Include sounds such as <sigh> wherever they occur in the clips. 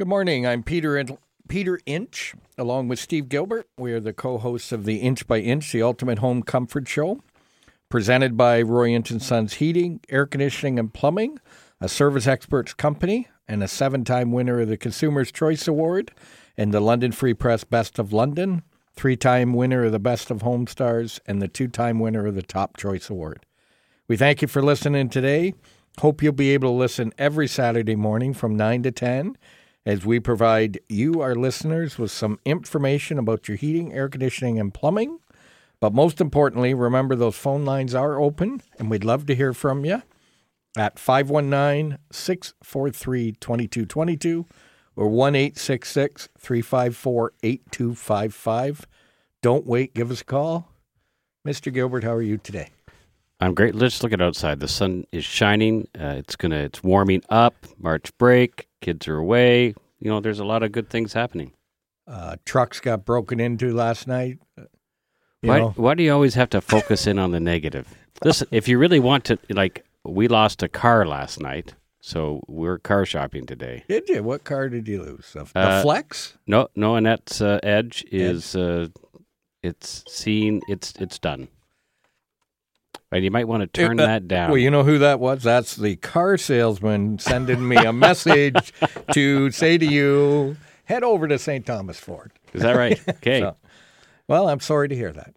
Good morning. I'm Peter In- Peter Inch, along with Steve Gilbert. We are the co-hosts of the Inch by Inch, the Ultimate Home Comfort Show, presented by Roy Inch and Sons Heating, Air Conditioning, and Plumbing, a service experts company, and a seven-time winner of the Consumer's Choice Award and the London Free Press Best of London, three-time winner of the Best of Home Stars, and the two-time winner of the Top Choice Award. We thank you for listening today. Hope you'll be able to listen every Saturday morning from 9 to 10 as we provide you, our listeners, with some information about your heating, air conditioning, and plumbing. But most importantly, remember those phone lines are open and we'd love to hear from you at 519 643 2222 or 1 354 8255. Don't wait, give us a call. Mr. Gilbert, how are you today? I'm great. Let's look at outside. The sun is shining. Uh, it's gonna. It's warming up. March break. Kids are away. You know, there's a lot of good things happening. Uh, trucks got broken into last night. Uh, you Why? know, Why do you always have to focus in on the negative? Listen, if you really want to, like, we lost a car last night, so we're car shopping today. did you? What car did you lose? The, the Uh, Flex? No, no, Annette's uh, Edge is. Uh, it's seen. It's it's done. And you might want to turn Uh, that down. Well, you know who that was? That's the car salesman sending me a message <laughs> to say to you, head over to St. Thomas Ford. is that right? <laughs> Okay. So- Well, I'm sorry to hear that.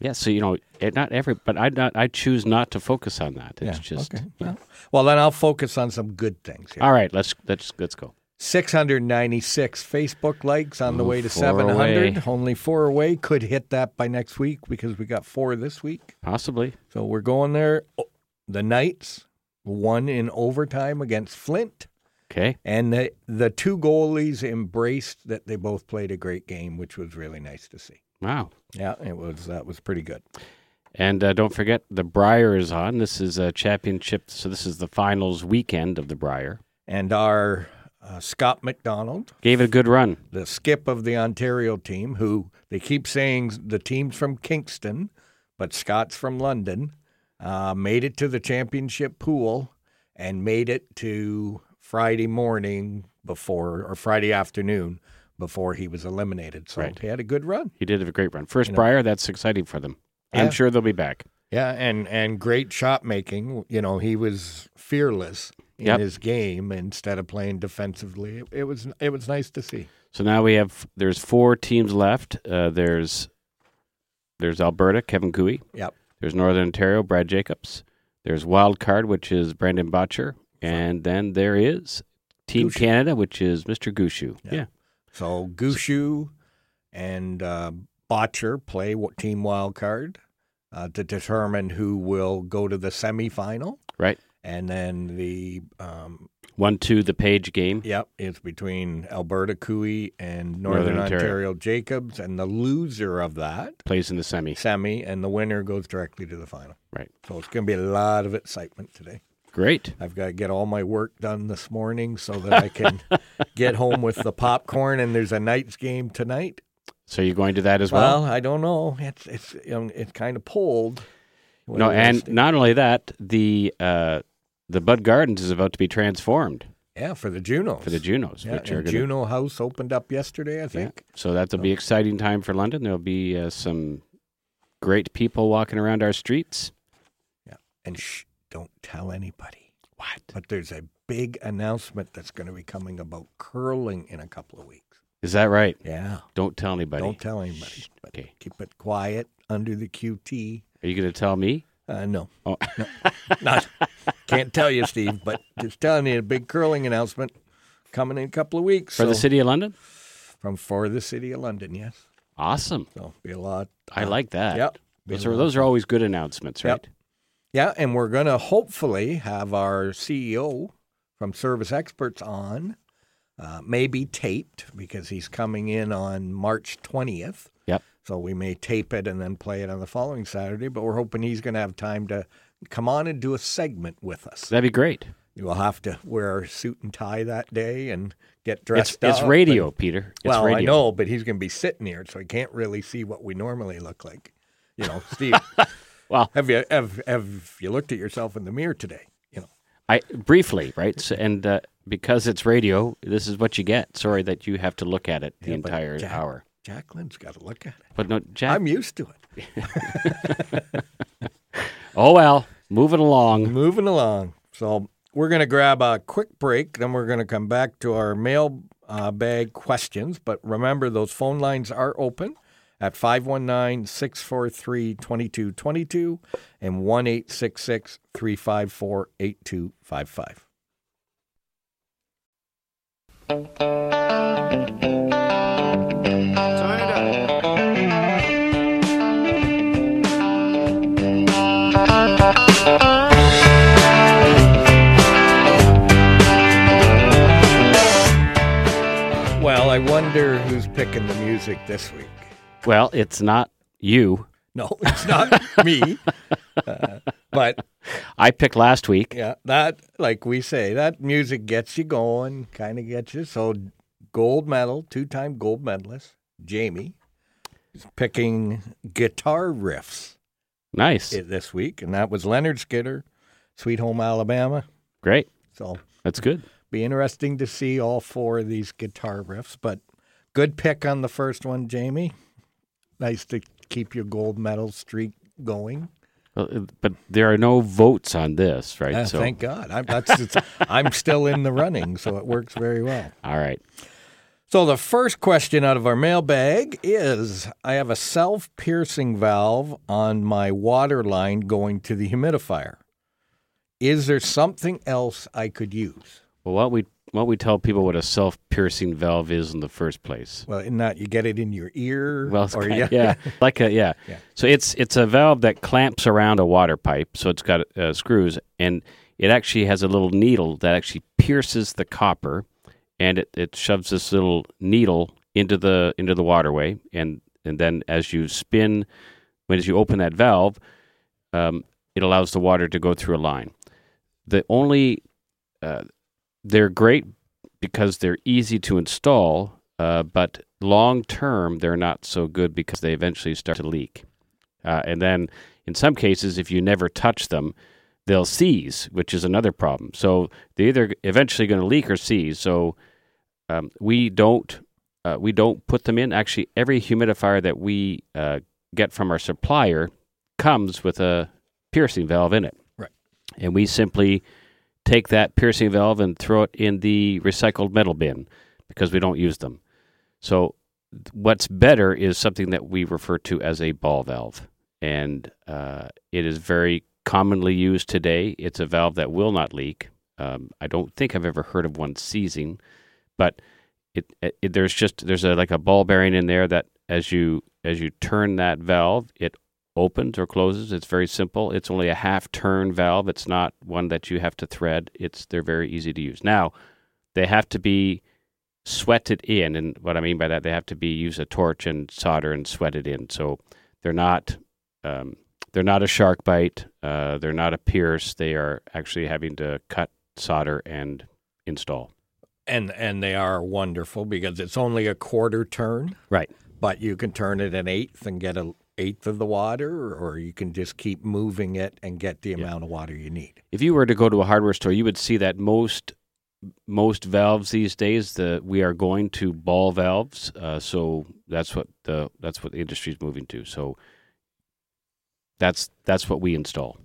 Yeah, so you know, it, not every, but I not I choose not to focus on that. It's just okay. Well, well, then I'll focus on some good things here. all right. Let's let's let's go. 696 Facebook likes on the Ooh, way to 700. away. Only four away. Could hit that by next week because we got four this week. Possibly. So we're going there. Oh, The Knights won in overtime against Flint. Okay. And the, the two goalies embraced that they both played a great game, which was really nice to see. Wow. Yeah, it was that was pretty good. And uh, don't forget the Brier is on. This is a championship. So this is the finals weekend of the Brier. And our uh, Scott McDonald, Gave it a good run. the skip of the Ontario team, who they keep saying the team's from Kingston, but Scott's from London, uh, made it to the championship pool and made it to Friday morning before or Friday afternoon before he was eliminated. So Right. he had a good run. He did have a great run. First You know. Brier. That's exciting for them. Yeah. I'm sure they'll be back. Yeah, and and great shot making. You know, he was fearless in Yep. his game instead of playing defensively. It, it was it was nice to see. So now we have. There's four teams left. Uh, there's there's Alberta, Kevin Koe. Yep. There's Northern Ontario, Brad Jacobs. There's Wild Card, which is Brendan Bottcher, and then there is Team Gushue. Canada, which is Mr. Gushue. Yeah. Yeah. So Gushue and uh, Bottcher play what team wild card uh, to determine who will go to the semifinal, Right. and then the um, One two the page game. yep, it's between Alberta Koe and Northern, Northern Ontario. Ontario. Jacobs, and the loser of that Plays in the semi. semi, and the winner goes directly to the final. Right. So it's going to be a lot of excitement today. Great. I've got to get all my work done this morning so that I can <laughs> get home with the popcorn. And there's a Knights game tonight. So you're going to that as well? Well, I don't know. It's it's know, it's kind of pulled. no, and not only that, the uh, the Bud Gardens is about to be transformed yeah, for the Junos. for the Junos, yeah, which are gonna, Juno House opened up yesterday, I yeah. think. So that'll be exciting time for London. There'll be uh, some great people walking around our streets. Yeah, and shh, don't tell anybody. What? But there's a big announcement that's going to be coming about curling in a couple of weeks. Is that right? Yeah, Don't tell anybody. don't tell anybody. Okay. keep it quiet under the QT. Are you going to tell me? Uh, no, Oh. no, not. Can't tell you, Steve, but just telling you a big curling announcement coming in a couple of weeks For the city of London? from for the city of London. Yes, Awesome. so be a lot. I like that. Yep. Those are those are always good announcements, Yep. right? Yeah, and we're going to hopefully have our CEO from Service Experts on, uh, maybe taped because he's coming in on March 20th. Yep. So we may tape it and then play it on the following Saturday, but we're hoping he's going to have time to come on and do a segment with us. That'd be great. You will have to wear a suit and tie that day and get dressed it's up. radio, and- Peter. It's well, radio. I know, but he's going to be sitting here, so he can't really see what we normally look like. You know, Steve. <laughs> Well, have you have, have you looked at yourself in the mirror today? You know, I briefly, right? So, and uh, because it's radio, this is what you get. Sorry that you have to look at it the Yeah, entire Jack- hour. Jacqueline's got to look at it. But no, Jack. I'm used to it. <laughs> oh well, moving along. Moving along. So we're going to grab a quick break. Then we're going to come back to our mail uh, bag questions. But remember, those phone lines are open at 519 643 2222 and 1 354 8255. Well, I wonder who's picking the music this week. Well, it's not you. No, it's not me. Uh, <laughs> but I picked last week. yeah, that, like we say, that music gets you going, kind of gets you. So, gold medal, two time gold medalist, Jamie, is picking guitar riffs Nice. this week. And that was Lynyrd Skynyrd, Sweet Home Alabama. Great. So, That's good. be interesting to see all four of these guitar riffs. But good pick on the first one, Jamie. Nice to keep your gold medal streak going. Uh, But there are no votes on this, right? Yeah, thank God. I'm, that's, it's, <laughs> I'm still in the running, so it works very well. all right. So the first question out of our mailbag is: I have a self-piercing valve on my water line going to the humidifier. Is there something else I could use? Well, what we what we tell people what a self-piercing valve is in the first place. Well, in that you get it in your ear, Well, or kind you- yeah, <laughs> like a yeah. Yeah. So it's it's a valve that clamps around a water pipe. So it's got uh, screws, and it actually has a little needle that actually pierces the copper, and it, it shoves this little needle into the into the waterway, and and then as you spin, when as you open that valve, um, it allows the water to go through a line. The only uh, they're great because they're easy to install, uh, but long term they're not so good because they eventually start to leak. Uh, and then in some cases, if you never touch them, they'll seize, which is another problem. So they're either eventually going to leak or seize. So um, we don't uh, we don't put them in. Actually, every humidifier that we uh, get from our supplier comes with a piercing valve in it. Right. And we simply take that piercing valve and throw it in the recycled metal bin because we don't use them. So what's better is something that we refer to as a ball valve, and uh, it is very commonly used today. It's a valve that will not leak. Um, I don't think I've ever heard of one seizing, but it, it there's just there's a like a ball bearing in there that as you as you turn that valve, it opens or closes. It's very simple. It's only a half turn valve. It's not one that you have to thread. It's they're very easy to use. Now, they have to be sweated in, and what I mean by that, they have to be use a torch and solder and sweat it in. So they're not um, they're not a shark bite. Uh, they're not a pierce. They are actually having to cut, solder, and install. and and they are wonderful because it's only a quarter turn, Right. but you can turn it an eighth and get a eighth of the water, or you can just keep moving it and get the amount of water you need. If you were to go to a hardware store, you would see that most most valves these days the we are going to ball valves. Uh, so that's what the that's what the industry is moving to. So that's that's what we install.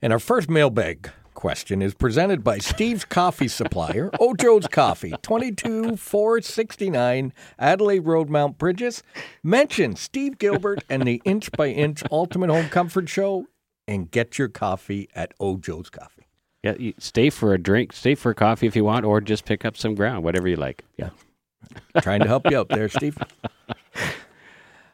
And our first mailbag question is presented by Steve's Coffee Supplier, <laughs> Ojo's Coffee, 22469 Adelaide Road, Mount Brydges. Mention Steve Gilbert and the Inch by Inch Ultimate Home Comfort Show and get your coffee at Ojo's Coffee. Yeah, you stay for a drink, stay for a coffee if you want, or just pick up some ground, whatever you like. Yeah. Trying to help you out there, Steve. <laughs>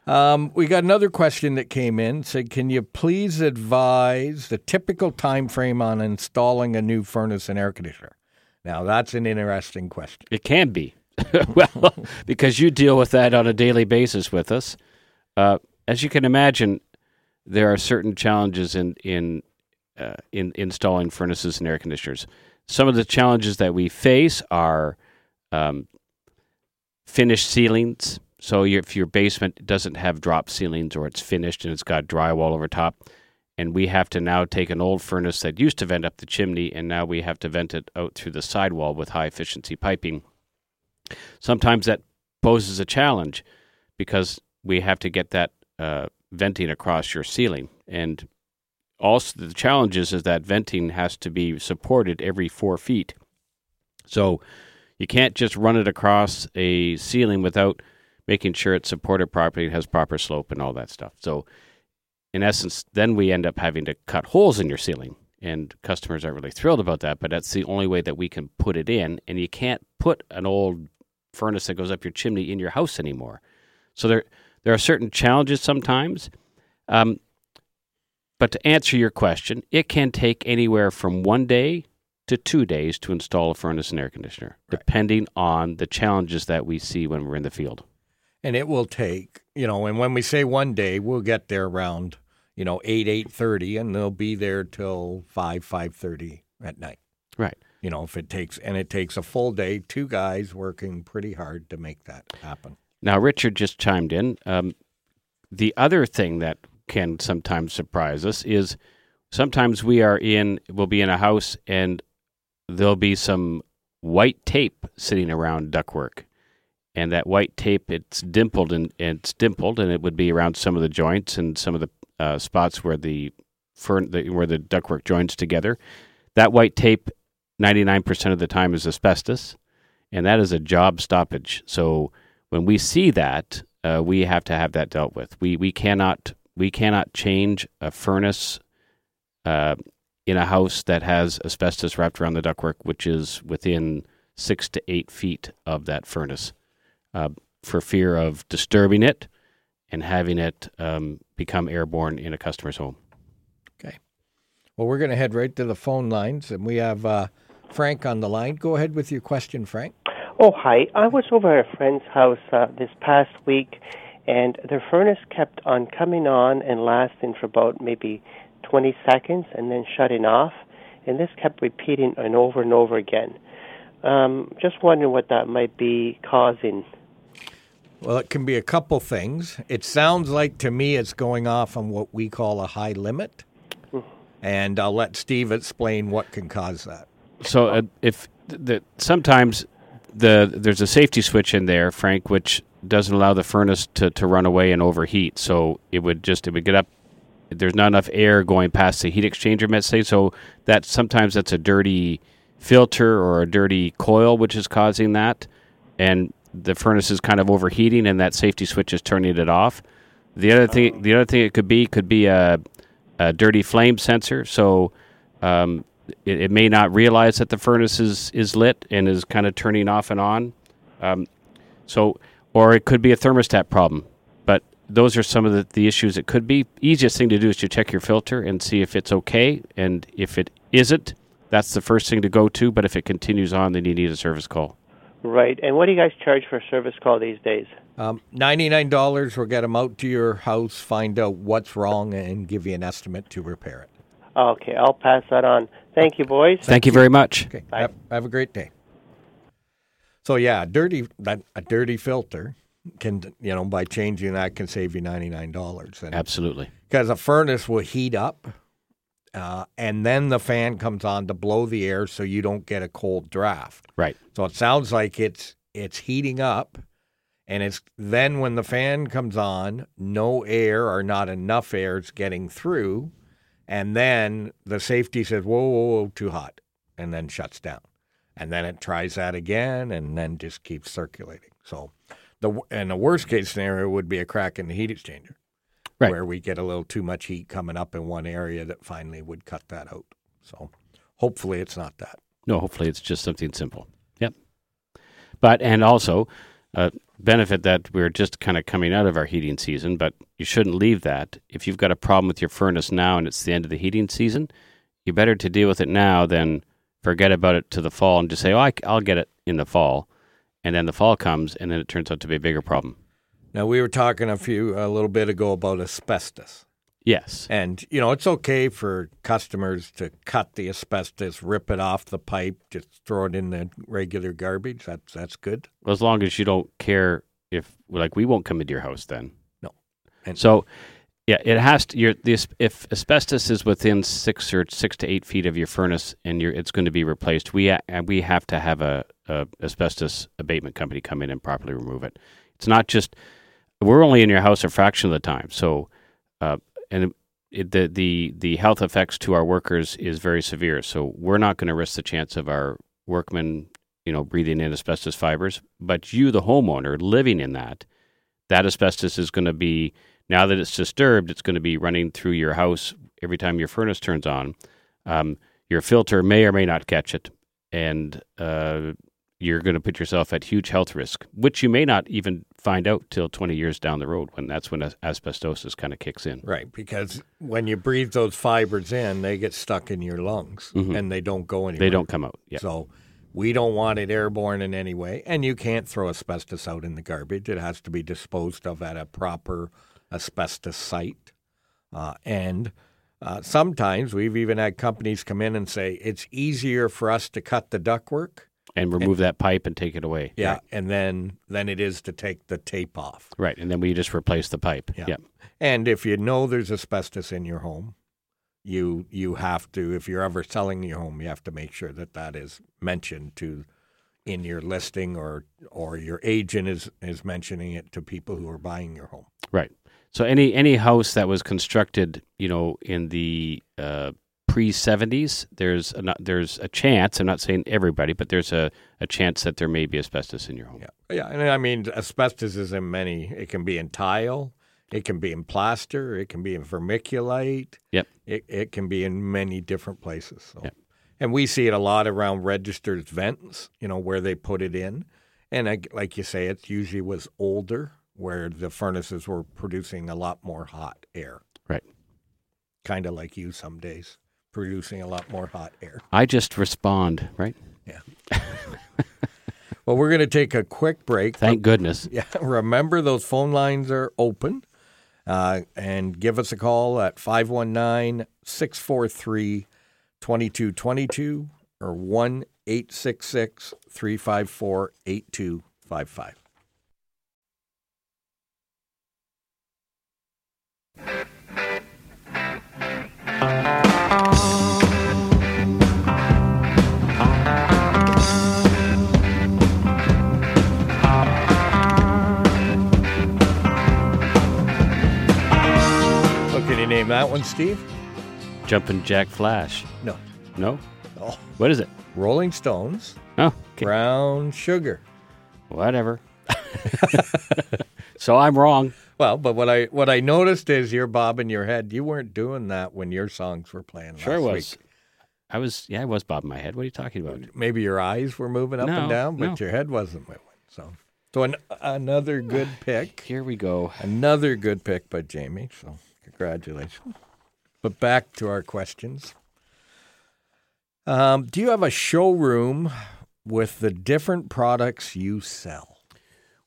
Um, we got another question that came in. Said, can you please advise the typical time frame on installing a new furnace and air conditioner? Now that's an interesting question. It can be. <laughs> well, <laughs> because you deal with that on a daily basis with us. Uh, as you can imagine, there are certain challenges in in uh, in installing furnaces and air conditioners. Some of the challenges that we face are um, finished ceilings. So if your basement doesn't have drop ceilings or it's finished and it's got drywall over top, and we have to now take an old furnace that used to vent up the chimney, and now we have to vent it out through the sidewall with high efficiency piping. Sometimes that poses a challenge because we have to get that uh, venting across your ceiling, and also the challenge is, is that venting has to be supported every four feet. So you can't just run it across a ceiling without making sure it's supported properly, it has proper slope, and all that stuff. So in essence, then we end up having to cut holes in your ceiling. And customers aren't really thrilled about that, but that's the only way that we can put it in. And you can't put an old furnace that goes up your chimney in your house anymore. So there, there are certain challenges sometimes. Um, but to answer your question, it can take anywhere from one day to two days to install a furnace and air conditioner, Right. depending on the challenges that we see when we're in the field. And it will take you know and when we say one day we'll get there around you know 8 8.30 and they'll be there till 5 5.30 at night Right. you know if it takes and it takes a full day two guys working pretty hard to make that happen Now, Richard just chimed in. Um, the other thing that can sometimes surprise us is sometimes we are in, we'll be in a house and there'll be some white tape sitting around ductwork. And that white tape, it's dimpled and, it's dimpled, and it would be around some of the joints and some of the uh, spots where the, fern, the where the ductwork joins together. That white tape, ninety nine percent of the time, is asbestos, and that is a job stoppage. So when we see that, uh, we have to have that dealt with. We we cannot we cannot change a furnace uh, in a house that has asbestos wrapped around the ductwork, which is within six to eight feet of that furnace, uh, for fear of disturbing it and having it um, become airborne in a customer's home. Okay. Well we're going to head right to the phone lines and we have uh, frank on the line go ahead with your question frank Oh, hi. I was over at a friend's house uh, this past week, and their furnace kept on coming on and lasting for about maybe 20 seconds and then shutting off. And this kept repeating and over and over again. Um, just wondering what that might be causing. Well, it can be a couple things. It sounds like to me it's going off on what we call a high limit. And I'll let Steve explain what can cause that. So uh, if sometimes the there's a safety switch in there, Frank, which doesn't allow the furnace to, to run away and overheat. So it would just it would get up. There's not enough air going past the heat exchanger, let's say. So that sometimes that's a dirty filter or a dirty coil which is causing that, and the furnace is kind of overheating, and that safety switch is turning it off. The other thing, the other thing it could be could be a, a dirty flame sensor. So um, it, it may not realize that the furnace is, is lit and is kind of turning off and on. Um, so, or it could be a thermostat problem. But those are some of the, the issues it could be. Easiest thing to do is to check your filter and see if it's okay. And if it isn't, that's the first thing to go to. But if it continues on, then you need a service call. Right. And what do you guys charge for a service call these days? Um, $99 will get them out to your house, find out what's wrong, and give you an estimate to repair it. Okay, I'll pass that on. Thank you, boys. Thank, you very much. Okay. Bye. Have, have a great day. So yeah, a dirty that a dirty filter can you know by changing that can save you ninety nine dollars. Absolutely. because a furnace will heat up, uh, and then the fan comes on to blow the air so you don't get a cold draft. Right. So it sounds like it's it's heating up, and it's then when the fan comes on, no air or not enough air is getting through, and then the safety says, "Whoa, whoa, whoa, too hot," and then shuts down, and then it tries that again, and then just keeps circulating. So the and the worst case scenario would be a crack in the heat exchanger Right. where we get a little too much heat coming up in one area that finally would cut that out. So hopefully it's not that. No, hopefully it's just something simple. Yep. But and also uh, benefit that we're just kind of coming out of our heating season, but you shouldn't leave that. If you've got a problem with your furnace now and it's the end of the heating season, you're better to deal with it now than forget about it to the fall and just say, "Oh, I, I'll get it in the fall," and then the fall comes and then it turns out to be a bigger problem. Now we were talking a few a little bit ago about asbestos. Yes. And you know, it's okay for customers to cut the asbestos, rip it off the pipe, just throw it in the regular garbage. That's that's good. As long as you don't care if like we won't come into your house then. No. And- so Yeah, it has to. You're, this, if asbestos is within six or six to eight feet of your furnace, and you're, it's going to be replaced, we we have to have a, a asbestos abatement company come in and properly remove it. It's not just we're only in your house a fraction of the time, so uh, and it, the the the health effects to our workers is very severe. So we're not going to risk the chance of our workmen, you know, breathing in asbestos fibers. But you, the homeowner, living in that, that asbestos is going to be now that it's disturbed, it's going to be running through your house every time your furnace turns on. Um, your filter may or may not catch it, and uh, you're going to put yourself at huge health risk, which you may not even find out till 20 years down the road when that's when asbestosis kind of kicks in. Right, because when you breathe those fibers in, they get stuck in your lungs Mhm. and they don't go anywhere. They don't come out. Yeah. So we don't want it airborne in any way. And you can't throw asbestos out in the garbage. It has to be disposed of at a proper asbestos site. Uh, and uh, sometimes we've even had companies come in and say it's easier for us to cut the ductwork. And remove that pipe and take it away. Yeah, Right. and then than it is to take the tape off. Right. And then we just replace the pipe. Yeah. Yeah. And if you know there's asbestos in your home, you you have to if you're ever selling your home, you have to make sure that that is mentioned to in your listing or or your agent is is mentioning it to people who are buying your home. Right. So any any house that was constructed, you know, in the uh, pre seventies, there's a, there's a chance. I'm not saying everybody, but there's a, a chance that there may be asbestos in your home. Yeah, yeah, and I mean asbestos is in many. It can be in tile, it can be in plaster, it can be in vermiculite. Yep. It it can be in many different places. So. Yep. And we see it a lot around registered vents, you know, where they put it in. And I, like you say, it usually was older, where the furnaces were producing a lot more hot air. Right. Kind of like you some days, producing a lot more hot air. I just respond. Right. Yeah. <laughs> well, we're going to take a quick break. Thank goodness. <laughs> Yeah, remember those phone lines are open. Uh, and give us a call at 519 643 2222 or 1 866 354 8255. That one, Steve? Jumping Jack Flash. No. No. Oh, What is it? Rolling Stones, Oh, okay. Brown Sugar. whatever. so I'm wrong. Well, but what I what I noticed is you're bobbing your head. You weren't doing that when your songs were playing. Sure last was. Week. I was. Yeah, I was bobbing my head. What are you talking about? Maybe your eyes were moving up No, and down, but no. your head wasn't moving. So, so an, another good ah, pick. Here we go. Another good pick by Jamie. So, congratulations. But back to our questions. Um, do you have a showroom with the different products you sell?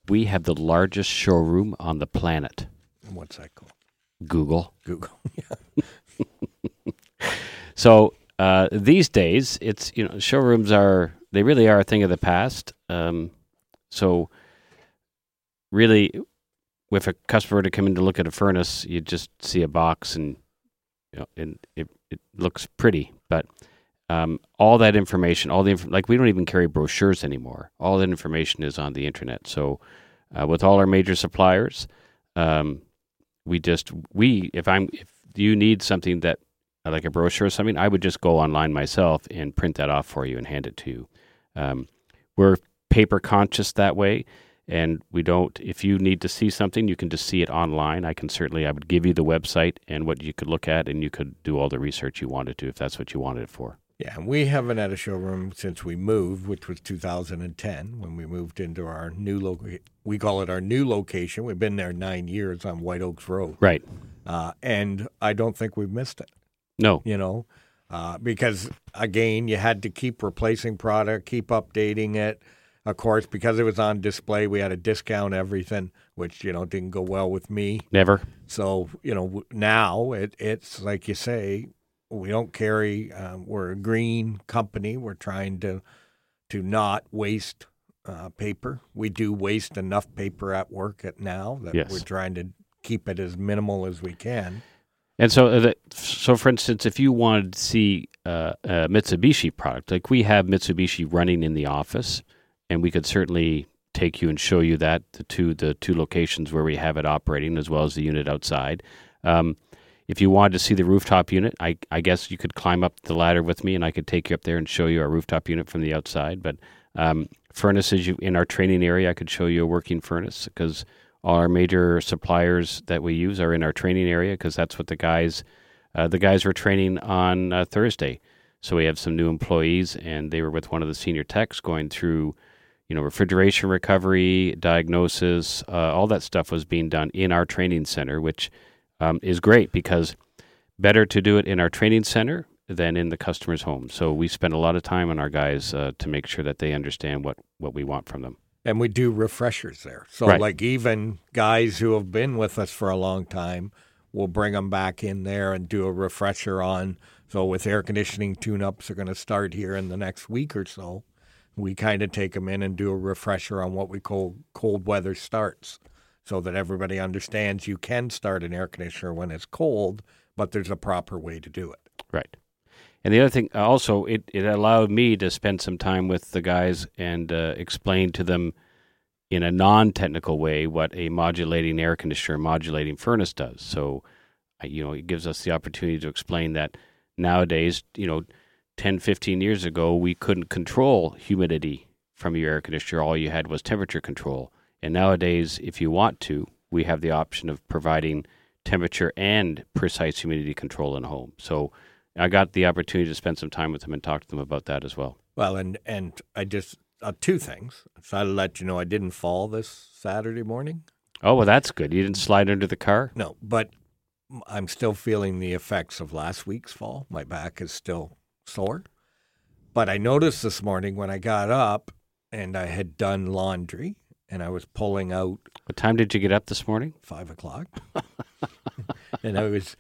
We have the largest showroom on the planet. What's that called? Google. Google. <laughs> <laughs> So uh, these days, it's you know showrooms are they really are a thing of the past. Um, so really, if a customer were to come in to look at a furnace, you just see a box and you know and it it looks pretty, but um, all that information, all the inf- like we don't even carry brochures anymore. All that information is on the internet. So uh, with all our major suppliers, um, we just we if I'm if you need something that uh, like a brochure or something, I would just go online myself and print that off for you and hand it to you. Um, we're paper conscious that way, and we don't. If you need to see something, you can just see it online. I can certainly. I would give you the website and what you could look at, and you could do all the research you wanted to if that's what you wanted it for. Yeah, and we haven't had a showroom since we moved, which was 2010 when we moved into our new location. We call it our new location. We've been there nine years on White Oaks Road, Right? uh, and I don't think we've missed it. No. You know, uh, because again, you had to keep replacing product, keep updating it. Of course, because it was on display, we had to discount everything, which you know didn't go well with me. Never. So you know now it, it's like you say, we don't carry. Um, we're a green company. We're trying to to not waste uh, paper. We do waste enough paper at work at now that Yes. we're trying to keep it as minimal as we can. And so, uh, the, so for instance, if you wanted to see uh, a Mitsubishi product, like we have Mitsubishi running in the office, and we could certainly take you and show you that the two the two locations where we have it operating, as well as the unit outside. Um, if you wanted to see the rooftop unit, I, I guess you could climb up the ladder with me, and I could take you up there and show you our rooftop unit from the outside. But um, furnaces, you, in our training area, I could show you a working furnace because all our major suppliers that we use are in our training area because that's what the guys uh, the guys were training on uh, Thursday. So we have some new employees, and they were with one of the senior techs going through, you know, refrigeration recovery, diagnosis, uh, all that stuff was being done in our training center, which um, is great because better to do it in our training center than in the customer's home. So we spend a lot of time on our guys uh, to make sure that they understand what what we want from them. And we do refreshers there. So, Right. like, even guys who have been with us for a long time, we'll bring them back in there and do a refresher on. So, with air conditioning tune ups are going to start here in the next week or so, we kind of take them in and do a refresher on what we call cold weather starts so that everybody understands you can start an air conditioner when it's cold, but there's a proper way to do it. Right. And the other thing, uh, also, it, it allowed me to spend some time with the guys and uh, explain to them in a non technical way what a modulating air conditioner, modulating furnace does. So, you know, it gives us the opportunity to explain that nowadays, you know, 10, 15 years ago, we couldn't control humidity from your air conditioner. All you had was temperature control. And nowadays, if you want to, we have the option of providing temperature and precise humidity control in a home. So, I got the opportunity to spend some time with them and talk to them about that as well. Well, and and I just uh, two things. So I let you know I didn't fall this Saturday morning. Oh, well, that's good. You didn't slide under the car? No, but I'm still feeling the effects of last week's fall. My back is still sore. But I noticed this morning when I got up and I had done laundry and I was pulling out What time did you get up this morning? five o'clock, <laughs> and I was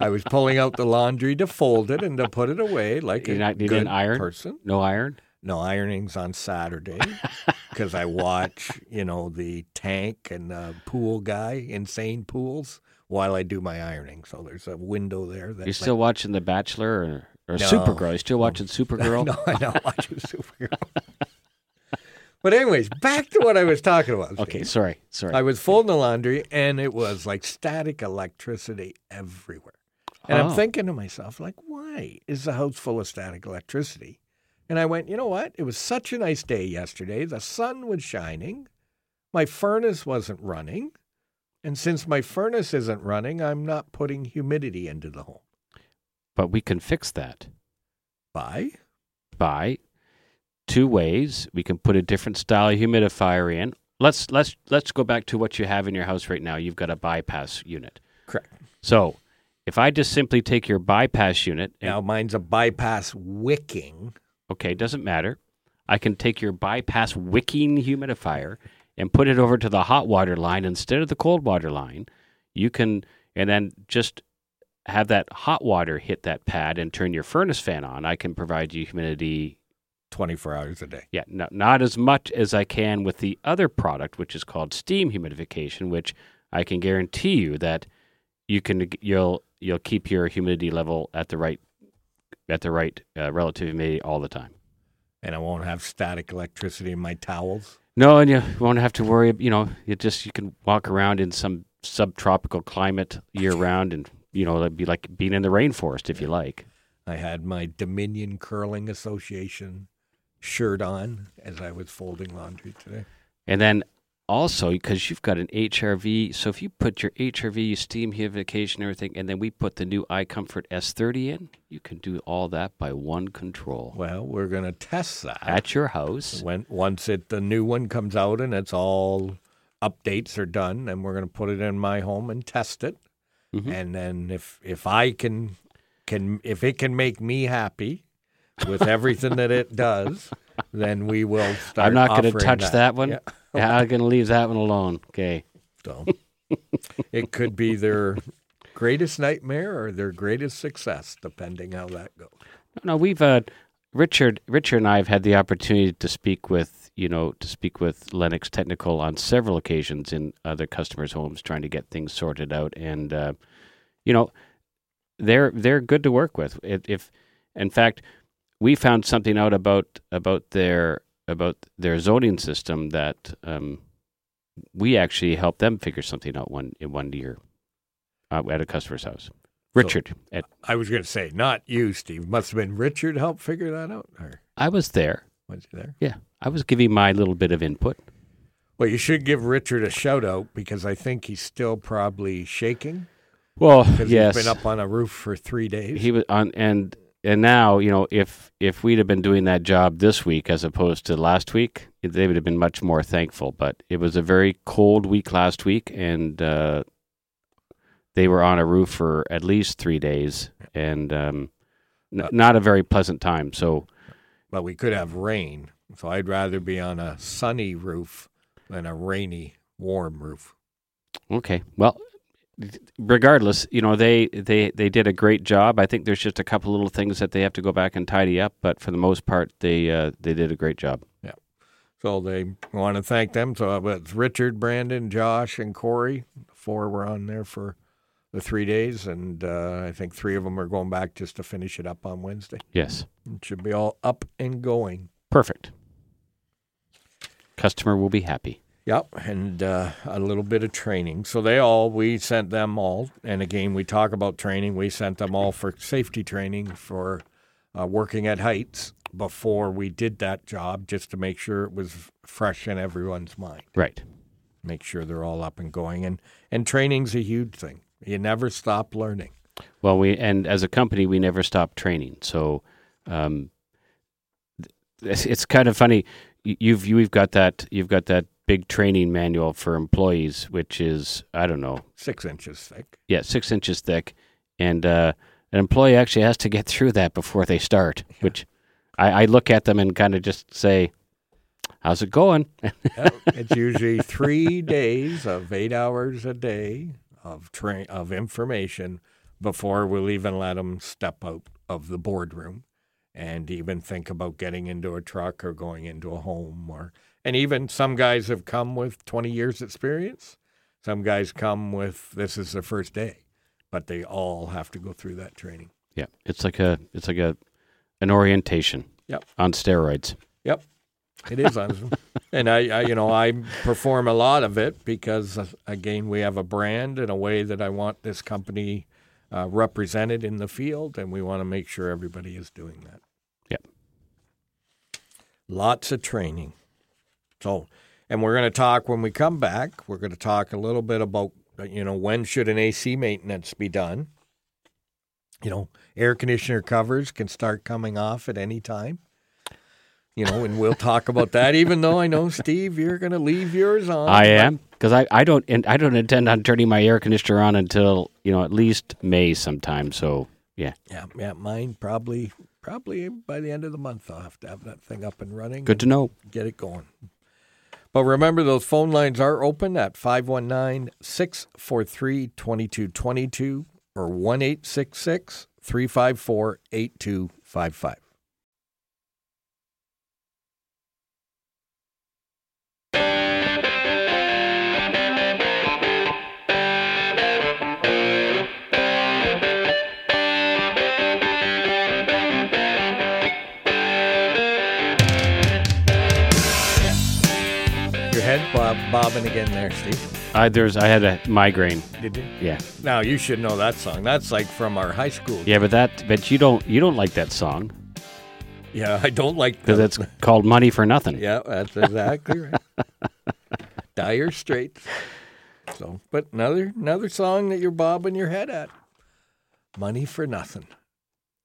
I was pulling out the laundry to fold it and to put it away like You a not- you good iron? person. No iron? No ironing's on Saturday <laughs> because I watch, you know, the tank and the pool guy, insane pools, while I do my ironing. So there's a window there. That You're still watching The Bachelor or, or No. Supergirl? You're still watching Supergirl? <laughs> no, I'm not watching Supergirl. <laughs> but anyways, back to what I was talking about. Okay, sorry. Sorry. I was folding the laundry and it was like static electricity everywhere. And Oh. I'm thinking to myself, like, why is the house full of static electricity? And I went, you know what? It was such a nice day yesterday. The sun was shining. My furnace wasn't running. And since my furnace isn't running, I'm not putting humidity into the home. But we can fix that By? by two ways. We can put a different style humidifier in. Let's let's let's go back to what you have in your house right now. You've got a bypass unit. Correct. So, if I just simply take your bypass unit and Now mine's a bypass wicking. Okay, doesn't matter. I can take your bypass wicking humidifier and put it over to the hot water line instead of the cold water line. You can, and then just have that hot water hit that pad and turn your furnace fan on. I can provide you humidity. 24 hours a day. Yeah, no, not as much as I can with the other product, which is called steam humidification, which I can guarantee you that you can you'll you'll keep your humidity level at the right at the right uh, relative humidity all the time. And I won't have static electricity in my towels. No, and you won't have to worry. You know, you just you can walk around in some subtropical climate year round, and you know it'd be like being in the rainforest if you like. I had my Dominion Curling Association shirt on as I was folding laundry today. And then also because you've got an HRV, so if you put your HRV your steam humidification everything, and then we put the new iComfort S30 in, you can do all that by one control Well, we're going to test that at your house. when once it the new one comes out and it's all updates are done, and we're going to put it in my home and test it. Mhm. And then if if I can can if it can make me happy with everything that it does, <laughs> then we will start. I'm not going to touch that, one. Yeah. Yeah, I'm going to leave that one alone. Okay. So it could be their greatest nightmare or their greatest success, depending how that goes. No, we've uh, Richard. Richard and I have had the opportunity to speak with you know, to speak with Lennox Technical on several occasions in other customers' homes, trying to get things sorted out. And uh, you know, they're they're good to work with. If, if in fact, we found something out about about their about their zoning system that um, we actually helped them figure something out one in one year uh, at a customer's house. Richard, at, I was going to say, not you, Steve. Must have been Richard helped figure that out. Or I was there. Was there? Yeah, I was giving my little bit of input. Well, you should give Richard a shout out because I think he's still probably shaking Well, yes, he's been up on a roof for three days. he was on, and and now you know if if we'd have been doing that job this week as opposed to last week, they would have been much more thankful. But it was a very cold week last week, and uh, they were on a roof for at least three days, and um, n- Uh, not a very pleasant time. So but we could have rain. So I'd rather be on a sunny roof than a rainy, warm roof. Okay. Well, regardless, you know they they they did a great job. I think there's just a couple little things that they have to go back and tidy up, but for the most part, they uh, they did a great job. Yeah. So they want to thank them. So it's Richard, Brandon, Josh, and Corey. Four were on there for the three days, and uh, I think three of them are going back just to finish it up on Wednesday. Yes. It should be all up and going. Perfect. Customer will be happy. Yep, and uh, a little bit of training. So they all, we sent them all, and again, we talk about training. We sent them all for safety training for uh, working at heights before we did that job, just to make sure it was fresh in everyone's mind. Right. Make sure they're all up and going, and and training's a huge thing. You never stop learning. Well, we and as a company, we never stop training. So, um, it's, it's kind of funny. You've you've got that you've got that big training manual for employees, which is I don't know, Six inches thick. yeah, six inches thick, and uh, an employee actually has to get through that before they start. Which I, I look at them and kind of just say, "How's it going?" <laughs> It's usually three days of eight hours a day of train of information before we'll even let them step out of the boardroom and even think about getting into a truck or going into a home or and even some guys have come with 20 years experience some guys come with this is their first day but they all have to go through that training yeah, it's like a it's like a an orientation. Yep. On steroids. Yep, it is on, <laughs> and I, I, you know, I perform a lot of it because, uh, again, we have a brand and a way that I want this company uh, represented in the field, and we want to make sure everybody is doing that. Yep. Lots of training. So, and we're going to talk when we come back. We're going to talk a little bit about, uh, you know, when should an AC maintenance be done. You know, air conditioner covers can start coming off at any time. You know, and we'll talk about that. Even though I know <laughs> Steve, you're going to leave yours on. I am because I, I don't and I don't intend on turning my air conditioner on until you know at least May sometime. So yeah, Yeah, yeah, mine probably probably by the end of the month I'll have to have that thing up and running. good to know. get it going. But remember, those phone lines are open at 519 643 2222 or 1 354 8255. Bob, bobbing again there, Steve. I there's I had a migraine. Did you? Yeah, Now you should know that song. That's like from our high school. yeah, but that but you don't you don't like that song Yeah, I don't like that. because it's called Money for Nothing. Yeah, that's exactly right. <laughs> Dire Straits. So, but another another song that you're bobbing your head at. Money for nothing.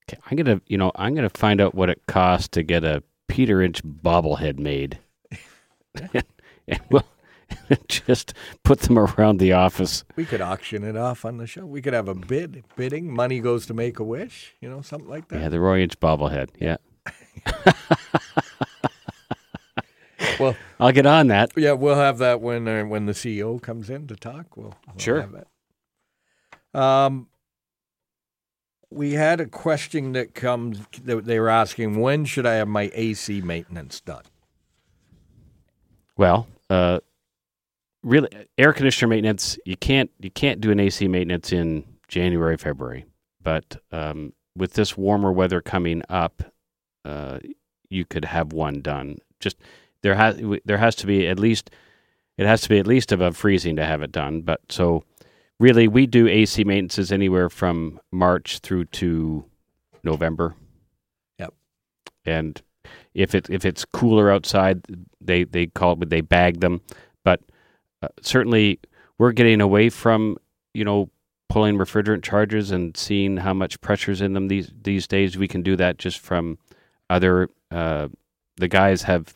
Okay, I'm gonna you know I'm gonna find out what it costs to get a Peter Inch bobblehead made, <laughs> and <laughs> we'll <laughs> just put them around the office. We could auction it off on the show. We could have a bid, bidding. Money goes to Make a Wish. You know, something like that. Yeah, the Roy Inch bobblehead. Yeah, <laughs> Well, I'll get on that. yeah, we'll have that when uh, when the CEO comes in to talk. We'll, we'll Sure. have that. Um, we had a question that comes that they were asking: When should I have my AC maintenance done? Well, uh, really, air conditioner maintenance you can't you can't do an AC maintenance in January February, but um, with this warmer weather coming up, uh, you could have one done. Just there has there has to be at least it has to be at least above freezing to have it done. But so really, we do AC maintenances anywhere from March through to November. Yep. And if it if it's cooler outside, they they call it but they bag them. But uh, certainly, we're getting away from you know pulling refrigerant charges and seeing how much pressure's in them these these days. We can do that just from other. Uh, the guys have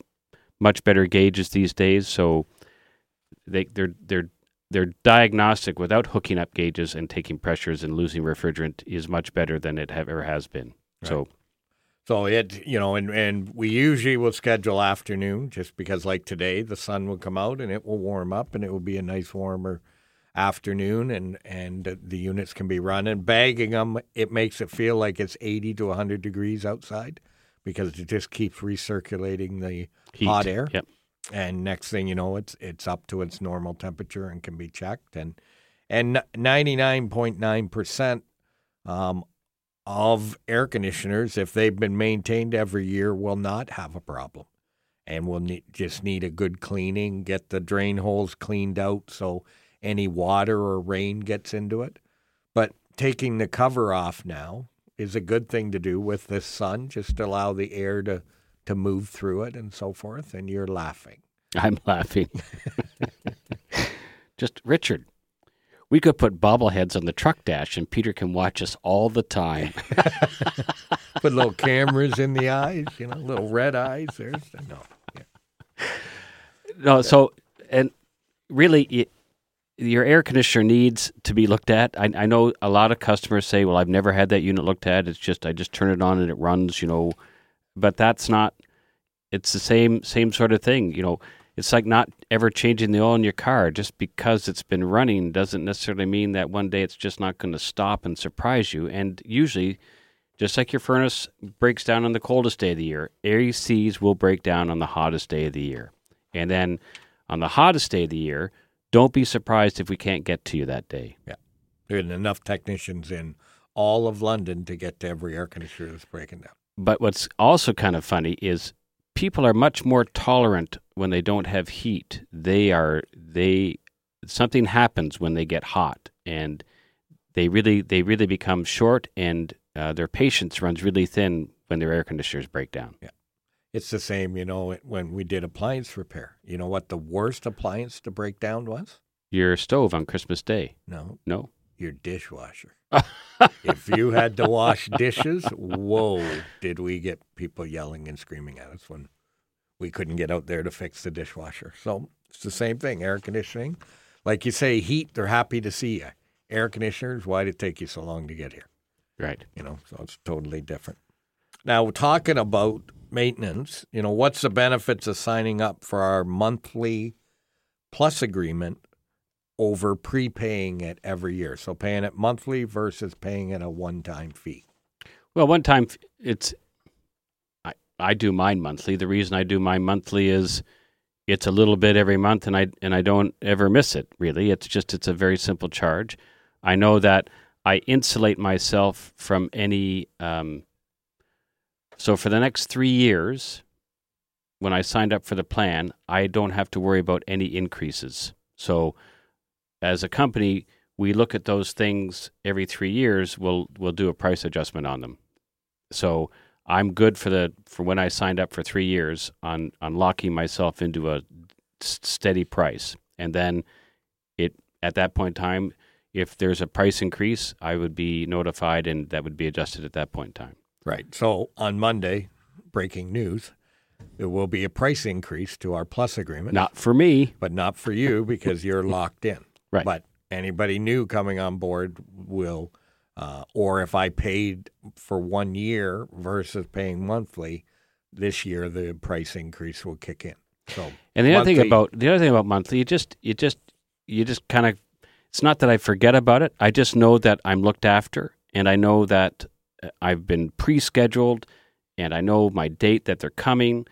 much better gauges these days, so they they're they're they're diagnostic without hooking up gauges and taking pressures and losing refrigerant is much better than it have, ever has been. Right. So So it, you know, and, and we usually will schedule afternoon just because, like today, the sun will come out and it will warm up and it will be a nice warmer afternoon and and the units can be run. And Bagging them, it makes it feel like it's 80 to 100 degrees outside because it just keeps recirculating the heat. hot air. Yep. and next thing you know, it's it's up to its normal temperature and can be checked. And and ninety nine point nine percent um, of air conditioners, if they've been maintained every year, will not have a problem, and will need, just need a good cleaning, get the drain holes cleaned out so any water or rain gets into it. But taking the cover off now is a good thing to do with the sun, just allow the air to to move through it and so forth. And you're laughing. I'm laughing. <laughs> Just Richard, we could put bobbleheads on the truck dash and Peter can watch us all the time. <laughs> <laughs> Put little cameras in the eyes, you know, little red eyes. There's no. no, so and really it, your air conditioner needs to be looked at. I, I know a lot of customers say, "Well, I've never had that unit looked at. It's just I just turn it on and it runs," you know. But that's not. It's the same same sort of thing, you know. It's like not ever changing the oil in your car. Just because it's been running doesn't necessarily mean that one day it's just not going to stop and surprise you. And usually, just like your furnace breaks down on the coldest day of the year, ACs will break down on the hottest day of the year. And then on the hottest day of the year, don't be surprised if we can't get to you that day. Yeah. There are enough technicians in all of London to get to every air conditioner that's breaking down. But what's also kind of funny is people are much more tolerant when they don't have heat. They are they something happens when they get hot and they really they really become short and uh, their patience runs really thin when their air conditioners break down. Yeah, It's the same, you know, when we did appliance repair. You know what the worst appliance to break down was? Your stove on Christmas Day. No, No. Your dishwasher. <laughs> if you had to wash dishes, whoa, did we get people yelling and screaming at us when we couldn't get out there to fix the dishwasher. So it's the same thing. Air conditioning, like you say, heat. They're happy to see you. Air conditioners. Why did it take you so long to get here? Right. You know, so it's totally different. Now, talking about maintenance, you know, what's the benefits of signing up for our monthly plus agreement over prepaying it every year? So paying it monthly versus paying it a one-time fee. Well, one time it's I I do mine monthly. The reason I do mine monthly is it's a little bit every month and I and I don't ever miss it really. It's just it's a very simple charge. I know that I insulate myself from any um, so for the next 3 years when I signed up for the plan, I don't have to worry about any increases. So as a company, we look at those things every 3 years, we'll we'll do a price adjustment on them. So I'm good for the for when I signed up for three years on on locking myself into a steady price, and then it at that point in time, if there's a price increase, I would be notified, and that would be adjusted at that point in time. Right. So on Monday, breaking news, there will be a price increase to our plus agreement. Not for me, but not for you because you're locked in. Right. But anybody new coming on board will, uh, or if I paid for one year versus paying monthly, this year the price increase will kick in. So And the other thing about the other thing about monthly, you just you just you just kind of it's not that I forget about it. I just know that I'm looked after, and I know that uh, I've been pre-scheduled, and I know my date that they're coming,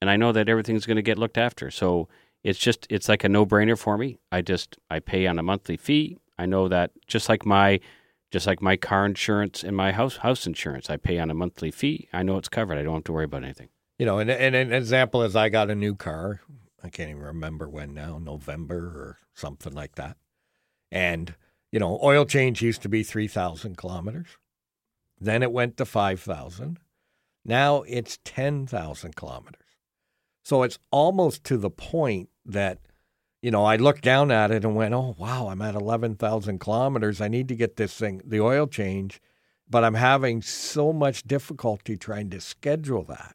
and I know that everything's going to get looked after. So it's just it's like a no brainer for me. I just I pay on a monthly fee. I know that just like my just like my car insurance and my house house insurance, I pay on a monthly fee. I know it's covered. I don't have to worry about anything. You know, and, and an example is I got a new car. I can't even remember when now, November or something like that. And, you know, oil change used to be 3,000 kilometers. Then it went to 5,000. Now it's 10,000 kilometers. So it's almost to the point that, you know, I looked down at it and went, oh, wow, I'm at 11,000 kilometers. I need to get this thing, the oil change, but I'm having so much difficulty trying to schedule that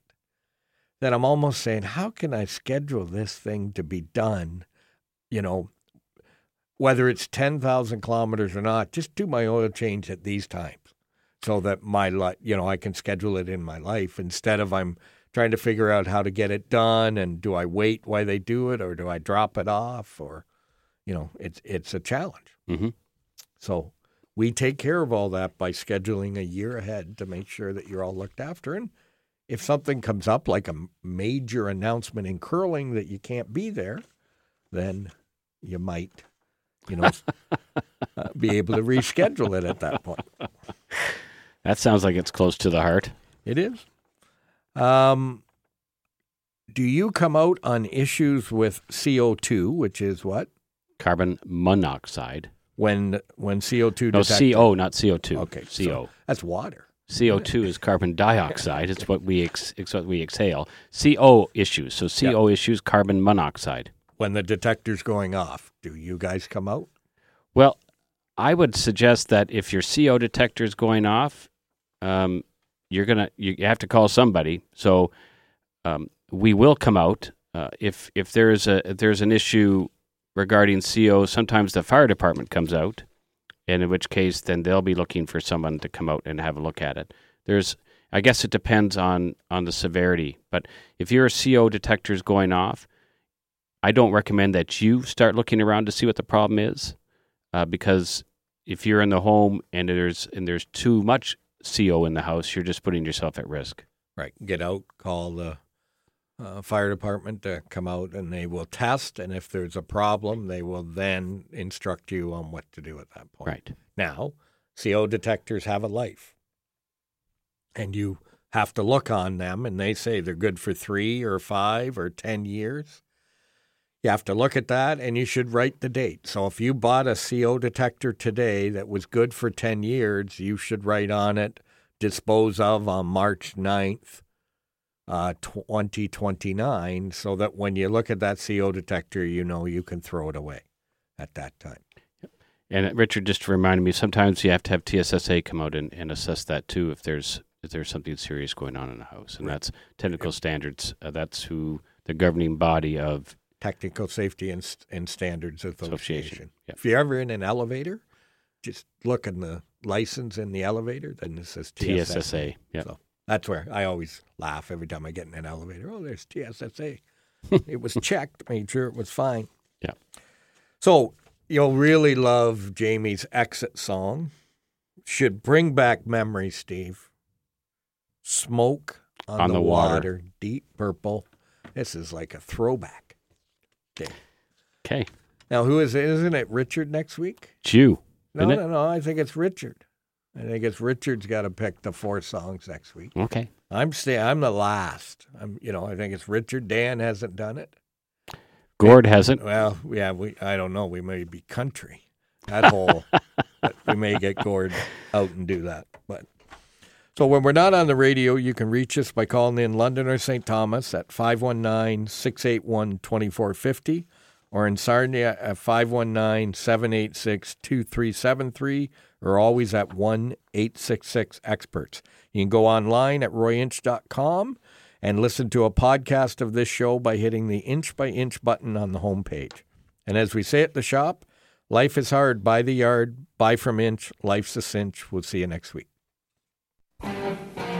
that I'm almost saying, how can I schedule this thing to be done? You know, whether it's 10,000 kilometers or not, just do my oil change at these times so that my you know, I can schedule it in my life instead of I'm trying to figure out how to get it done and do I wait while they do it or do I drop it off or, you know, it's it's a challenge. Mm-hmm. So we take care of all that by scheduling a year ahead to make sure that you're all looked after. And if something comes up like a major announcement in curling that you can't be there, then you might, you know, <laughs> uh, be able to reschedule it at that point. That sounds like it's close to the heart. It is. Um, do you come out on issues with CO2, which is what? Carbon monoxide. When when CO2 No, detected- CO, not CO2. Okay, CO. so that's water. CO2 <laughs> is carbon dioxide. It's what we ex- it's what we exhale. CO issues. So CO issues, carbon monoxide. When the detector's going off, do you guys come out? Well, I would suggest that if your CO detector is going off, um, you're gonna you have to call somebody. So um, we will come out uh, if if there is a if there's an issue regarding CO. Sometimes the fire department comes out, and in which case then they'll be looking for someone to come out and have a look at it. There's I guess it depends on on the severity, but if your CO detector is going off, I don't recommend that you start looking around to see what the problem is uh, because if you're in the home and there's and there's too much CO in the house, you're just putting yourself at risk. Right. Get out, call the uh, fire department to come out, and they will test. And if there's a problem, they will then instruct you on what to do at that point. Right. Now, CO detectors have a life, and you have to look on them, and they say they're good for three or five or 10 years. You have to look at that, and you should write the date. So if you bought a CO detector today that was good for 10 years, you should write on it dispose of on March 9th, uh, 2029, so that when you look at that CO detector, you know you can throw it away at that time. And uh, Richard just reminded me sometimes you have to have TSSA come out and, and assess that too if there's if there's something serious going on in the house, and that's technical standards. Uh, that's who the governing body of Technical Safety and, and Standards Association. Association, yeah. If you're ever in an elevator, just look in the license in the elevator, then it says TSSA. TSSA. Yeah. So that's where I always laugh every time I get in an elevator. Oh, there's TSSA. <laughs> it was checked, made sure it was fine. Yeah. So you'll really love Jamie's exit song. Should bring back memories, Steve. Smoke on, On the, the water. water. deep purple. This is like a throwback. Okay. Okay. Now, who is it? Isn't it Richard next week? You. No, no, no. I think it's Richard. I think it's Richard's got to pick the four songs next week. Okay. I'm stay. I'm the last. I'm. You know. I think it's Richard. Dan hasn't done it. Gord hasn't. Well, yeah. We. I don't know. We may be country. That whole. but <laughs> we may get Gord out and do that. But so when we're not on the radio, you can reach us by calling in London or St. Thomas at 519-681-2450 or in Sarnia at 519-786-2373 or always at 1-866-EXPERTS. You can go online at royinch.com and listen to a podcast of this show by hitting the inch by inch button on the homepage. And as we say at the shop, life is hard by the yard, buy from inch, life's a cinch. We'll see you next week. Thank you.